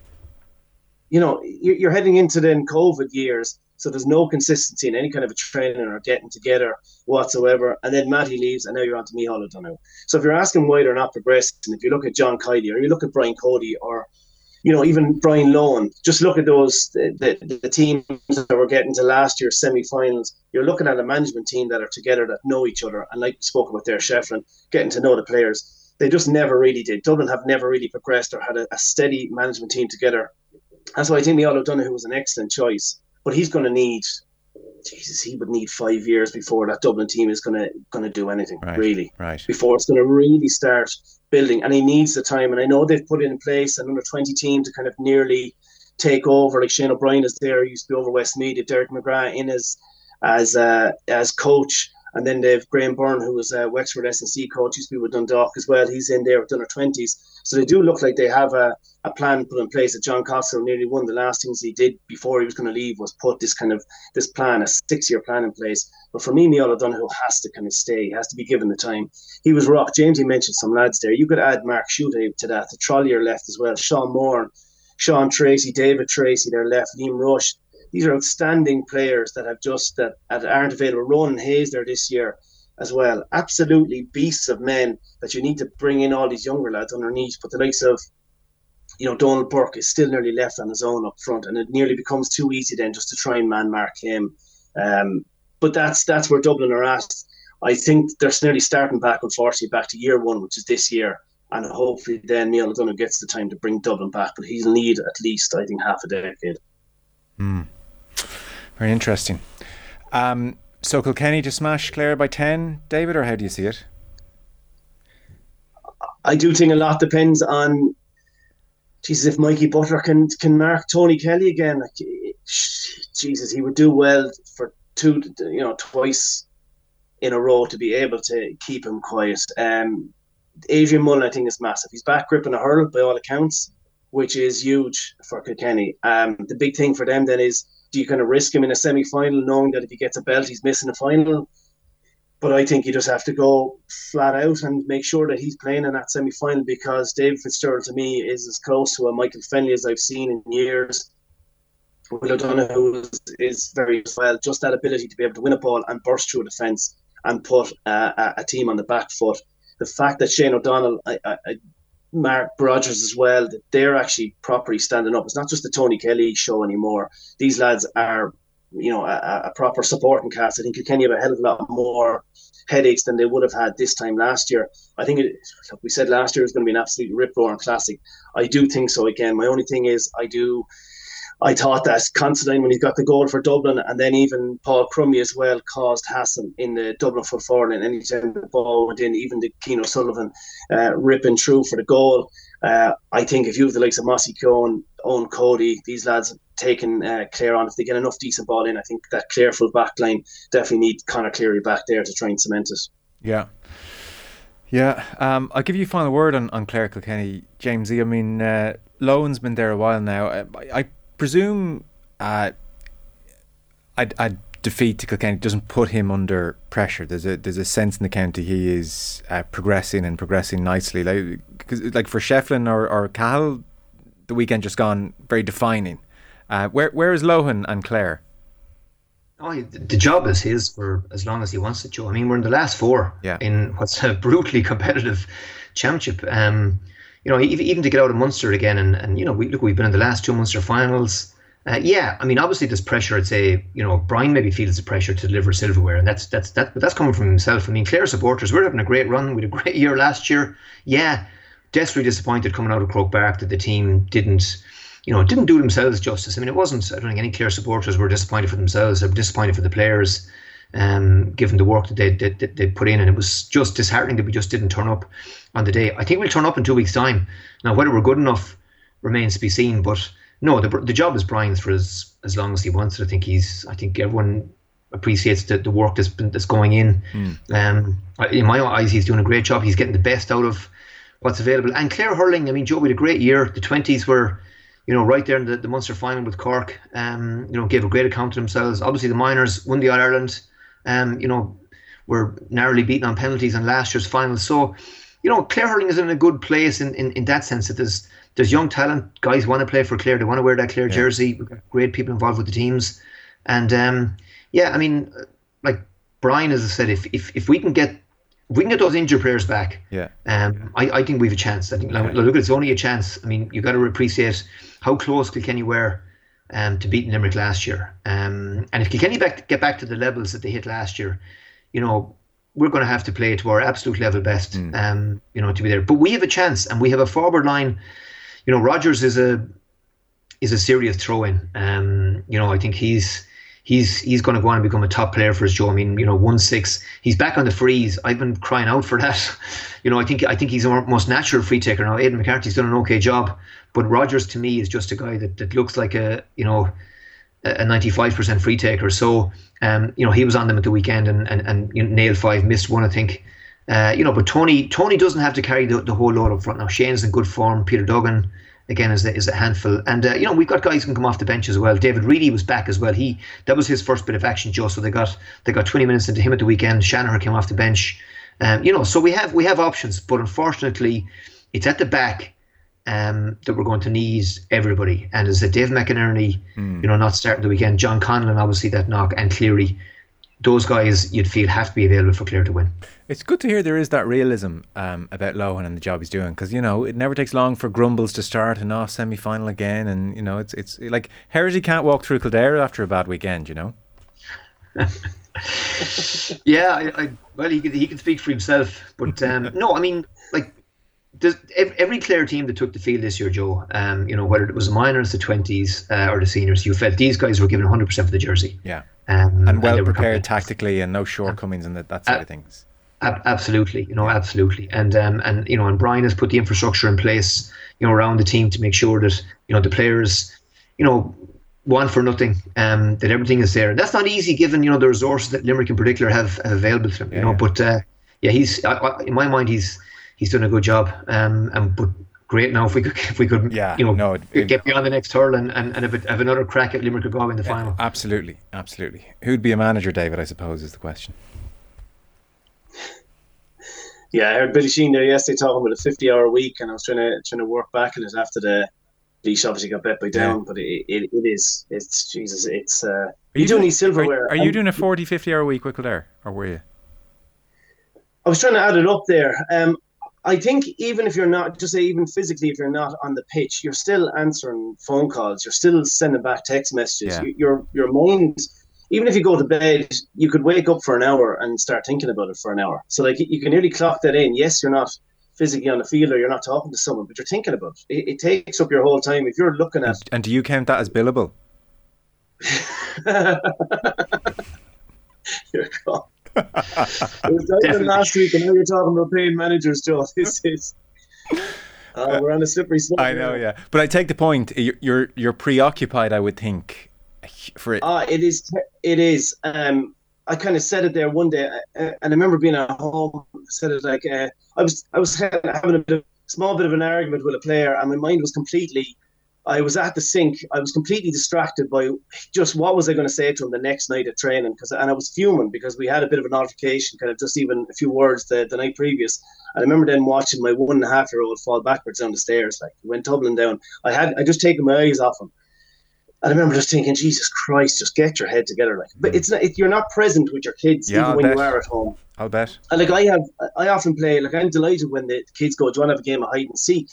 You know, you're heading into then COVID years, so there's no consistency in any kind of a training or getting together whatsoever. And then Mattie leaves, and now you're on to Micheál O'Donoghue. So if you're asking why they're not progressing, if you look at John Kiely or you look at Brian Cody or you know, even Brian Lohan. just look at those the, the, the, teams that were getting to last year's semi-finals. You're looking at a management team that are together that know each other, and like we spoke about there, Shefflin, getting to know the players. They just never really did. Dublin have never really progressed or had a, a steady management team together. That's why I think Micheál O'Donoghue was an excellent choice, but he's going to need. Jesus, he would need five years before that Dublin team is going to going to do anything right, really. Right. Before it's going to really start building, and he needs the time. And I know they've put in place an under twenty team to kind of nearly take over. Like Shane O'Brien is there, he used to be over Westmeath. Derek McGrath in as as uh, as coach, and then they've Graham Byrne, who was a Wexford S&C coach, used to be with Dundalk as well. He's in there with under twenties, so they do look like they have a, a plan put in place. That John Costello nearly one of the last things he did before he was going to leave was put this kind of this plan, a six year plan in place. But for me, Micheál O'Donoghue has to kind of stay, he has to be given the time. He was rock. James, he mentioned some lads there. You could add Mark Schutte to that. The Trollier left as well. Sean Moore, Sean Treacy, David Treacy, they're left. Liam Rush. These are outstanding players that have just that, that aren't available. Ronan Hayes there this year as well. Absolutely beasts of men that you need to bring in all these younger lads underneath. But the likes of you know, Donal Burke is still nearly left on his own up front, and it nearly becomes too easy then just to try and man mark him. Um, but that's that's where Dublin are at. I think they're nearly starting back, unfortunately, back to year one, which is this year. And hopefully then Neil O'Donoghue gets the time to bring Dublin back, but he'll need at least, I think, half a decade. Hmm. Very interesting. Um, so Kilkenny to smash Clare by 10, David, or how do you see it? I do think a lot depends on Jesus, if Mikey Butler can can mark Tony Kelly again, like, Jesus, he would do well for two, you know, twice in a row to be able to keep him quiet. Um, Adrian Mullen, I think, is massive. He's back gripping a hurl by all accounts, which is huge for Kilkenny. Um, the big thing for them then is do you kind of risk him in a semi final, knowing that if he gets a belt, he's missing a final? But I think you just have to go flat out and make sure that he's playing in that semi final because David Fitzgerald to me is as close to a Michael Fennelly as I've seen in years. Will O'Donoghue is, is very well. Just that ability to be able to win a ball and burst through a defence and put uh, a, a, team on the back foot. The fact that Shane O'Donnell, I, I, Mark Rogers as well, that they're actually properly standing up. It's not just the Tony Kelly show anymore. These lads are, you know, a, a proper supporting cast. I think Kilkenny have a hell of a lot more headaches than they would have had this time last year. I think it, we said last year was going to be an absolute rip roaring classic. I do think so again. My only thing is I do I thought that Considine, when he got the goal for Dublin, and then even Paul Crummey as well, caused hassle in the Dublin foot forward. And anytime the ball went in, even the Cian O'Sullivan uh, ripping through for the goal. Uh, I think if you have the likes of Mossy Keoghan, Eoin Cody, these lads taking uh, Clare on, if they get enough decent ball in, I think that Clare full back line definitely need Conor Cleary back there to try and cement it. Yeah. Yeah, um, I'll give you a final word on, on Clare Kilkenny, Jamesie. I mean, uh, Lohan's been there a while now. I, I presume uh, a, a defeat to Kilkenny doesn't put him under pressure. There's a there's a sense in the county he is uh, progressing and progressing nicely. Like cause, like for Shefflin or or Cahill, the weekend just gone very defining. Uh, where where is Lohan and Clare? Oh, the job is his for as long as he wants it, Joe. I mean, we're in the last four yeah. in what's a brutally competitive championship. Um, you know, even to get out of Munster again, and, and you know, we look, we've been in the last two Munster finals. Uh, yeah, I mean, obviously there's pressure. I'd say, you know, Brian maybe feels the pressure to deliver silverware, and that's that's that, but that's coming from himself. I mean, Clare supporters, we're having a great run. We had a great year last year. Yeah, desperately disappointed coming out of Croke Park that the team didn't, you know, didn't do themselves justice. I mean, it wasn't. I don't think any Clare supporters were disappointed for themselves. They were disappointed for the players, um, given the work that they they, they put in, and it was just disheartening that we just didn't turn up on the day. I think we'll turn up in two weeks' time. Now, whether we're good enough remains to be seen. But no, the, the job is Brian's for as as long as he wants it. I think he's. I think everyone appreciates the, the work that's been that's going in. Mm. Um, in my eyes, he's doing a great job. He's getting the best out of what's available. And Clare hurling. I mean, Joe, we had a great year. The twenties were. You know, right there in the, the Munster final with Cork, um, you know, gave a great account of themselves. Obviously, the minors won the All Ireland. Um, you know, were narrowly beaten on penalties in last year's final. So, you know, Clare hurling is in a good place in, in, in that sense that there's there's young talent. Guys want to play for Clare. They want to wear that Clare yeah. jersey. We've got great people involved with the teams, and um, yeah, I mean, like Brian, as I said, if if, if we can get if we can get those injured players back, yeah, um, I, I think we have a chance. I think okay. look, it's only a chance. I mean, you got to appreciate how close Kilkenny were um, to beating Limerick last year. Um, and if Kilkenny back, get back to the levels that they hit last year, you know, we're going to have to play to our absolute level best, mm. um, you know, to be there. But we have a chance, and we have a forward line. You know, Rogers is a is a serious throw-in. Um, you know, I think he's he's he's going to go on and become a top player for his Joe. I mean, you know, one six. He's back on the freeze. I've been crying out for that. You know, I think I think he's the most natural free taker now. Aidan McCarthy's done an okay job, but Rogers to me is just a guy that, that looks like a you know a 95% free taker. So, um, you know, he was on them at the weekend and, and, and you know, nailed five, missed one, I think. Uh, you know, but Tony Tony doesn't have to carry the, the whole load up front now. Shane's in good form. Peter Duggan, again, is a, is a handful. And, uh, you know, we've got guys who can come off the bench as well. David Reidy was back as well. He That was his first bit of action, Joe. So they got they got 20 minutes into him at the weekend. Shanahan came off the bench. Um, you know, so we have we have options, but unfortunately, it's at the back um, that we're going to need everybody. And as a Dave McInerney, mm. you know, not starting the weekend, John Conlon, obviously that knock, and Cleary, those guys you'd feel have to be available for Clare to win. It's good to hear there is that realism um, about Lohan and the job he's doing because you know it never takes long for Grumbles to start and off semi final again, and you know it's it's like Herity can't walk through Kildare after a bad weekend, you know. yeah, I, I, well, he can, he can speak for himself, but um, no, I mean, like does, every Clare team that took the field this year, Joe, um, you know, whether it was the minors, the 20s, uh, or the seniors, you felt these guys were given 100% for the jersey. Yeah. Um, and well and prepared tactically and no shortcomings and that, that side uh, of things. Ab- absolutely, you know, absolutely. And, um, and, you know, and Brian has put the infrastructure in place, you know, around the team to make sure that, you know, the players, you know, want for nothing, um, that everything is there. And that's not easy given, you know, the resources that Limerick in particular have, have available to them, you yeah, know, yeah. but, uh, yeah, he's, I, I, in my mind, he's, he's done a good job. Um, and but great now if we could if we could Yeah, you know no, it- get beyond the next hurl and, and, and have, a, have another crack at Limerick or Galway in the final. Absolutely, absolutely. Who'd be a manager, David? I suppose is the question. Yeah, I heard Billy Sheen there yesterday talking about a fifty-hour week, and I was trying to trying to work back in it after the Laois obviously got bet by down, Yeah. but it, it, it is it's Jesus, it's uh, Are you, do doing- need silverware. Are, are you doing a 40, 50 hour week, Wickle there, or were you? I was trying to add it up there. Um, I think even if you're not, just say even physically, if you're not on the pitch, you're still answering phone calls. You're still sending back text messages. Yeah. You- Your your mind, even if you go to bed, you could wake up for an hour and start thinking about it for an hour. So like you can nearly clock that in. Yes, you're not physically on the field or you're not talking to someone, but you're thinking about it. It, it takes up your whole time. If you're looking at, And do you count that as billable? you're gone. It was last week, and now you're talking about paying managers, Joe. This is. Uh, we're on a slippery slope. I know, yeah. But I take the point. You're you're, preoccupied, I would think, for it. Ah, it is. It is. Um, I kind of said it there one day, uh, and I remember being at home. Said it like uh, I was. I was having a bit of, small bit of an argument with a player, and my mind was completely. I was at the sink. I was completely distracted by just what was I going to say to him the next night at training, because and I was fuming because we had a bit of an altercation, kind of just even a few words the, the night previous. I remember then watching my one and a half year old fall backwards down the stairs, like he went tumbling down. I had I just taken my eyes off him. And I remember just thinking, Jesus Christ, just get your head together, like. But mm. it's not. It, you're not present with your kids Yeah, even I'll when bet. you are at home. I'll bet. And like I have, I often play. Like I'm delighted when the kids go, "Do you want to have a game of hide and seek?"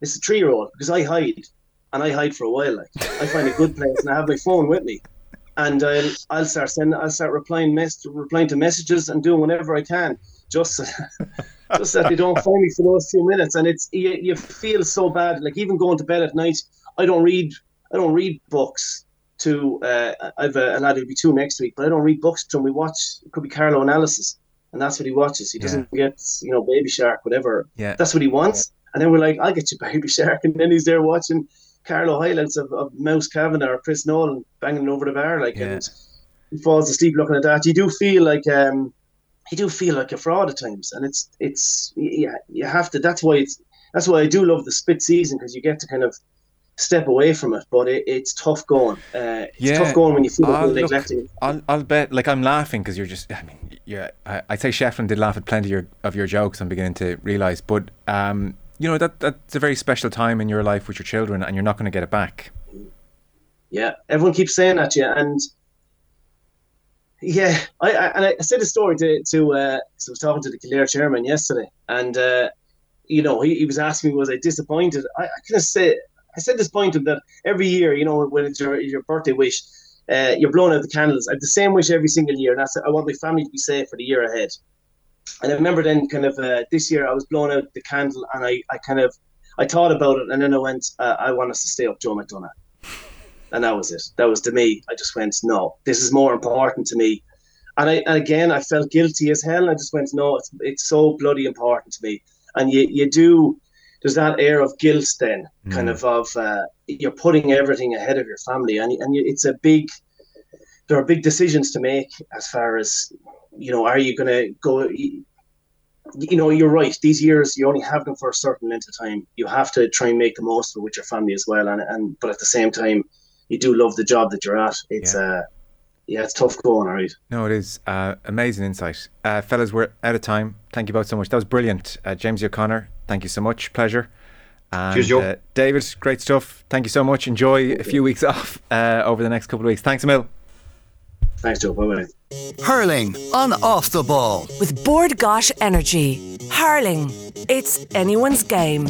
It's a three-year-old because I hide, and I hide for a while. Like I find a good place, and I have my phone with me, and I'll I'll start sending, I'll start replying mess, replying to messages and doing whatever I can, just just that they don't find me for those few minutes. And it's you, you feel so bad. Like even going to bed at night, I don't read, I don't read books. To uh, I've a, a lad who'll be two next week, but I don't read books to him. We watch it could be Carlow analysis, and that's what he watches. He doesn't get you know Baby Shark, whatever. Yeah. That's what he wants. And then we're like, I'll get you Baby Shark. And then he's there watching Carlow highlights of, of Mouse Kavanagh or Chris Nolan banging over the bar. Like, Yeah. and he falls asleep looking at that. You do feel like, um, you do feel like a fraud at times. And it's, it's, yeah, you have to, that's why it's, that's why I do love the split season because you get to kind of step away from it. But it, it's tough going. Uh, it's Yeah. tough going when you feel like you're neglecting it. I'll, I'll bet. Like I'm laughing because you're just. I mean, yeah. I, I'd say Shefflin did laugh at plenty of your, of your jokes. I'm beginning to realise, but um, you know that that's a very special time in your life with your children, and you're not going to get it back. Yeah, everyone keeps saying that, yeah, and yeah, I, I and I said a story to to uh, so I was talking to the Kildare chairman yesterday, and uh, you know he, he was asking me was I disappointed. I, I kind of say I said disappointed that every year, you know, when it's your your birthday wish, uh, you're blowing out the candles. I have the same wish every single year, and that's I want my family to be safe for the year ahead. And I remember then, kind of uh, this year, I was blowing out the candle, and I, I kind of I thought about it, and then I went, uh, I want us to stay up Joe McDonagh and that was it. That was to me. I just went, no, this is more important to me. And I, and again, I felt guilty as hell. And I just went, no, it's it's so bloody important to me. And you you do. There's that air of guilt then, kind of of uh, you're putting everything ahead of your family, and and you, it's a big. There are big decisions to make as far as you know. Are you going to go? You know, you're right. These years, you only have them for a certain length of time. You have to try and make the most of it with your family as well. And, and but at the same time, you do love the job that you're at. It's Yeah. uh, yeah, it's tough going, all right. No, it is uh, amazing insight, uh, fellas. We're out of time. Thank you both so much. That was brilliant, uh, James O'Connor. Thank you so much. Pleasure. And, Cheers, Joe. Uh, David, great stuff. Thank you so much. Enjoy a few weeks off uh, over the next couple of weeks. Thanks, Emil. Thanks, Joe. Bye bye. Hurling on off the ball. With Bord Gáis Energy. Hurling. It's anyone's game.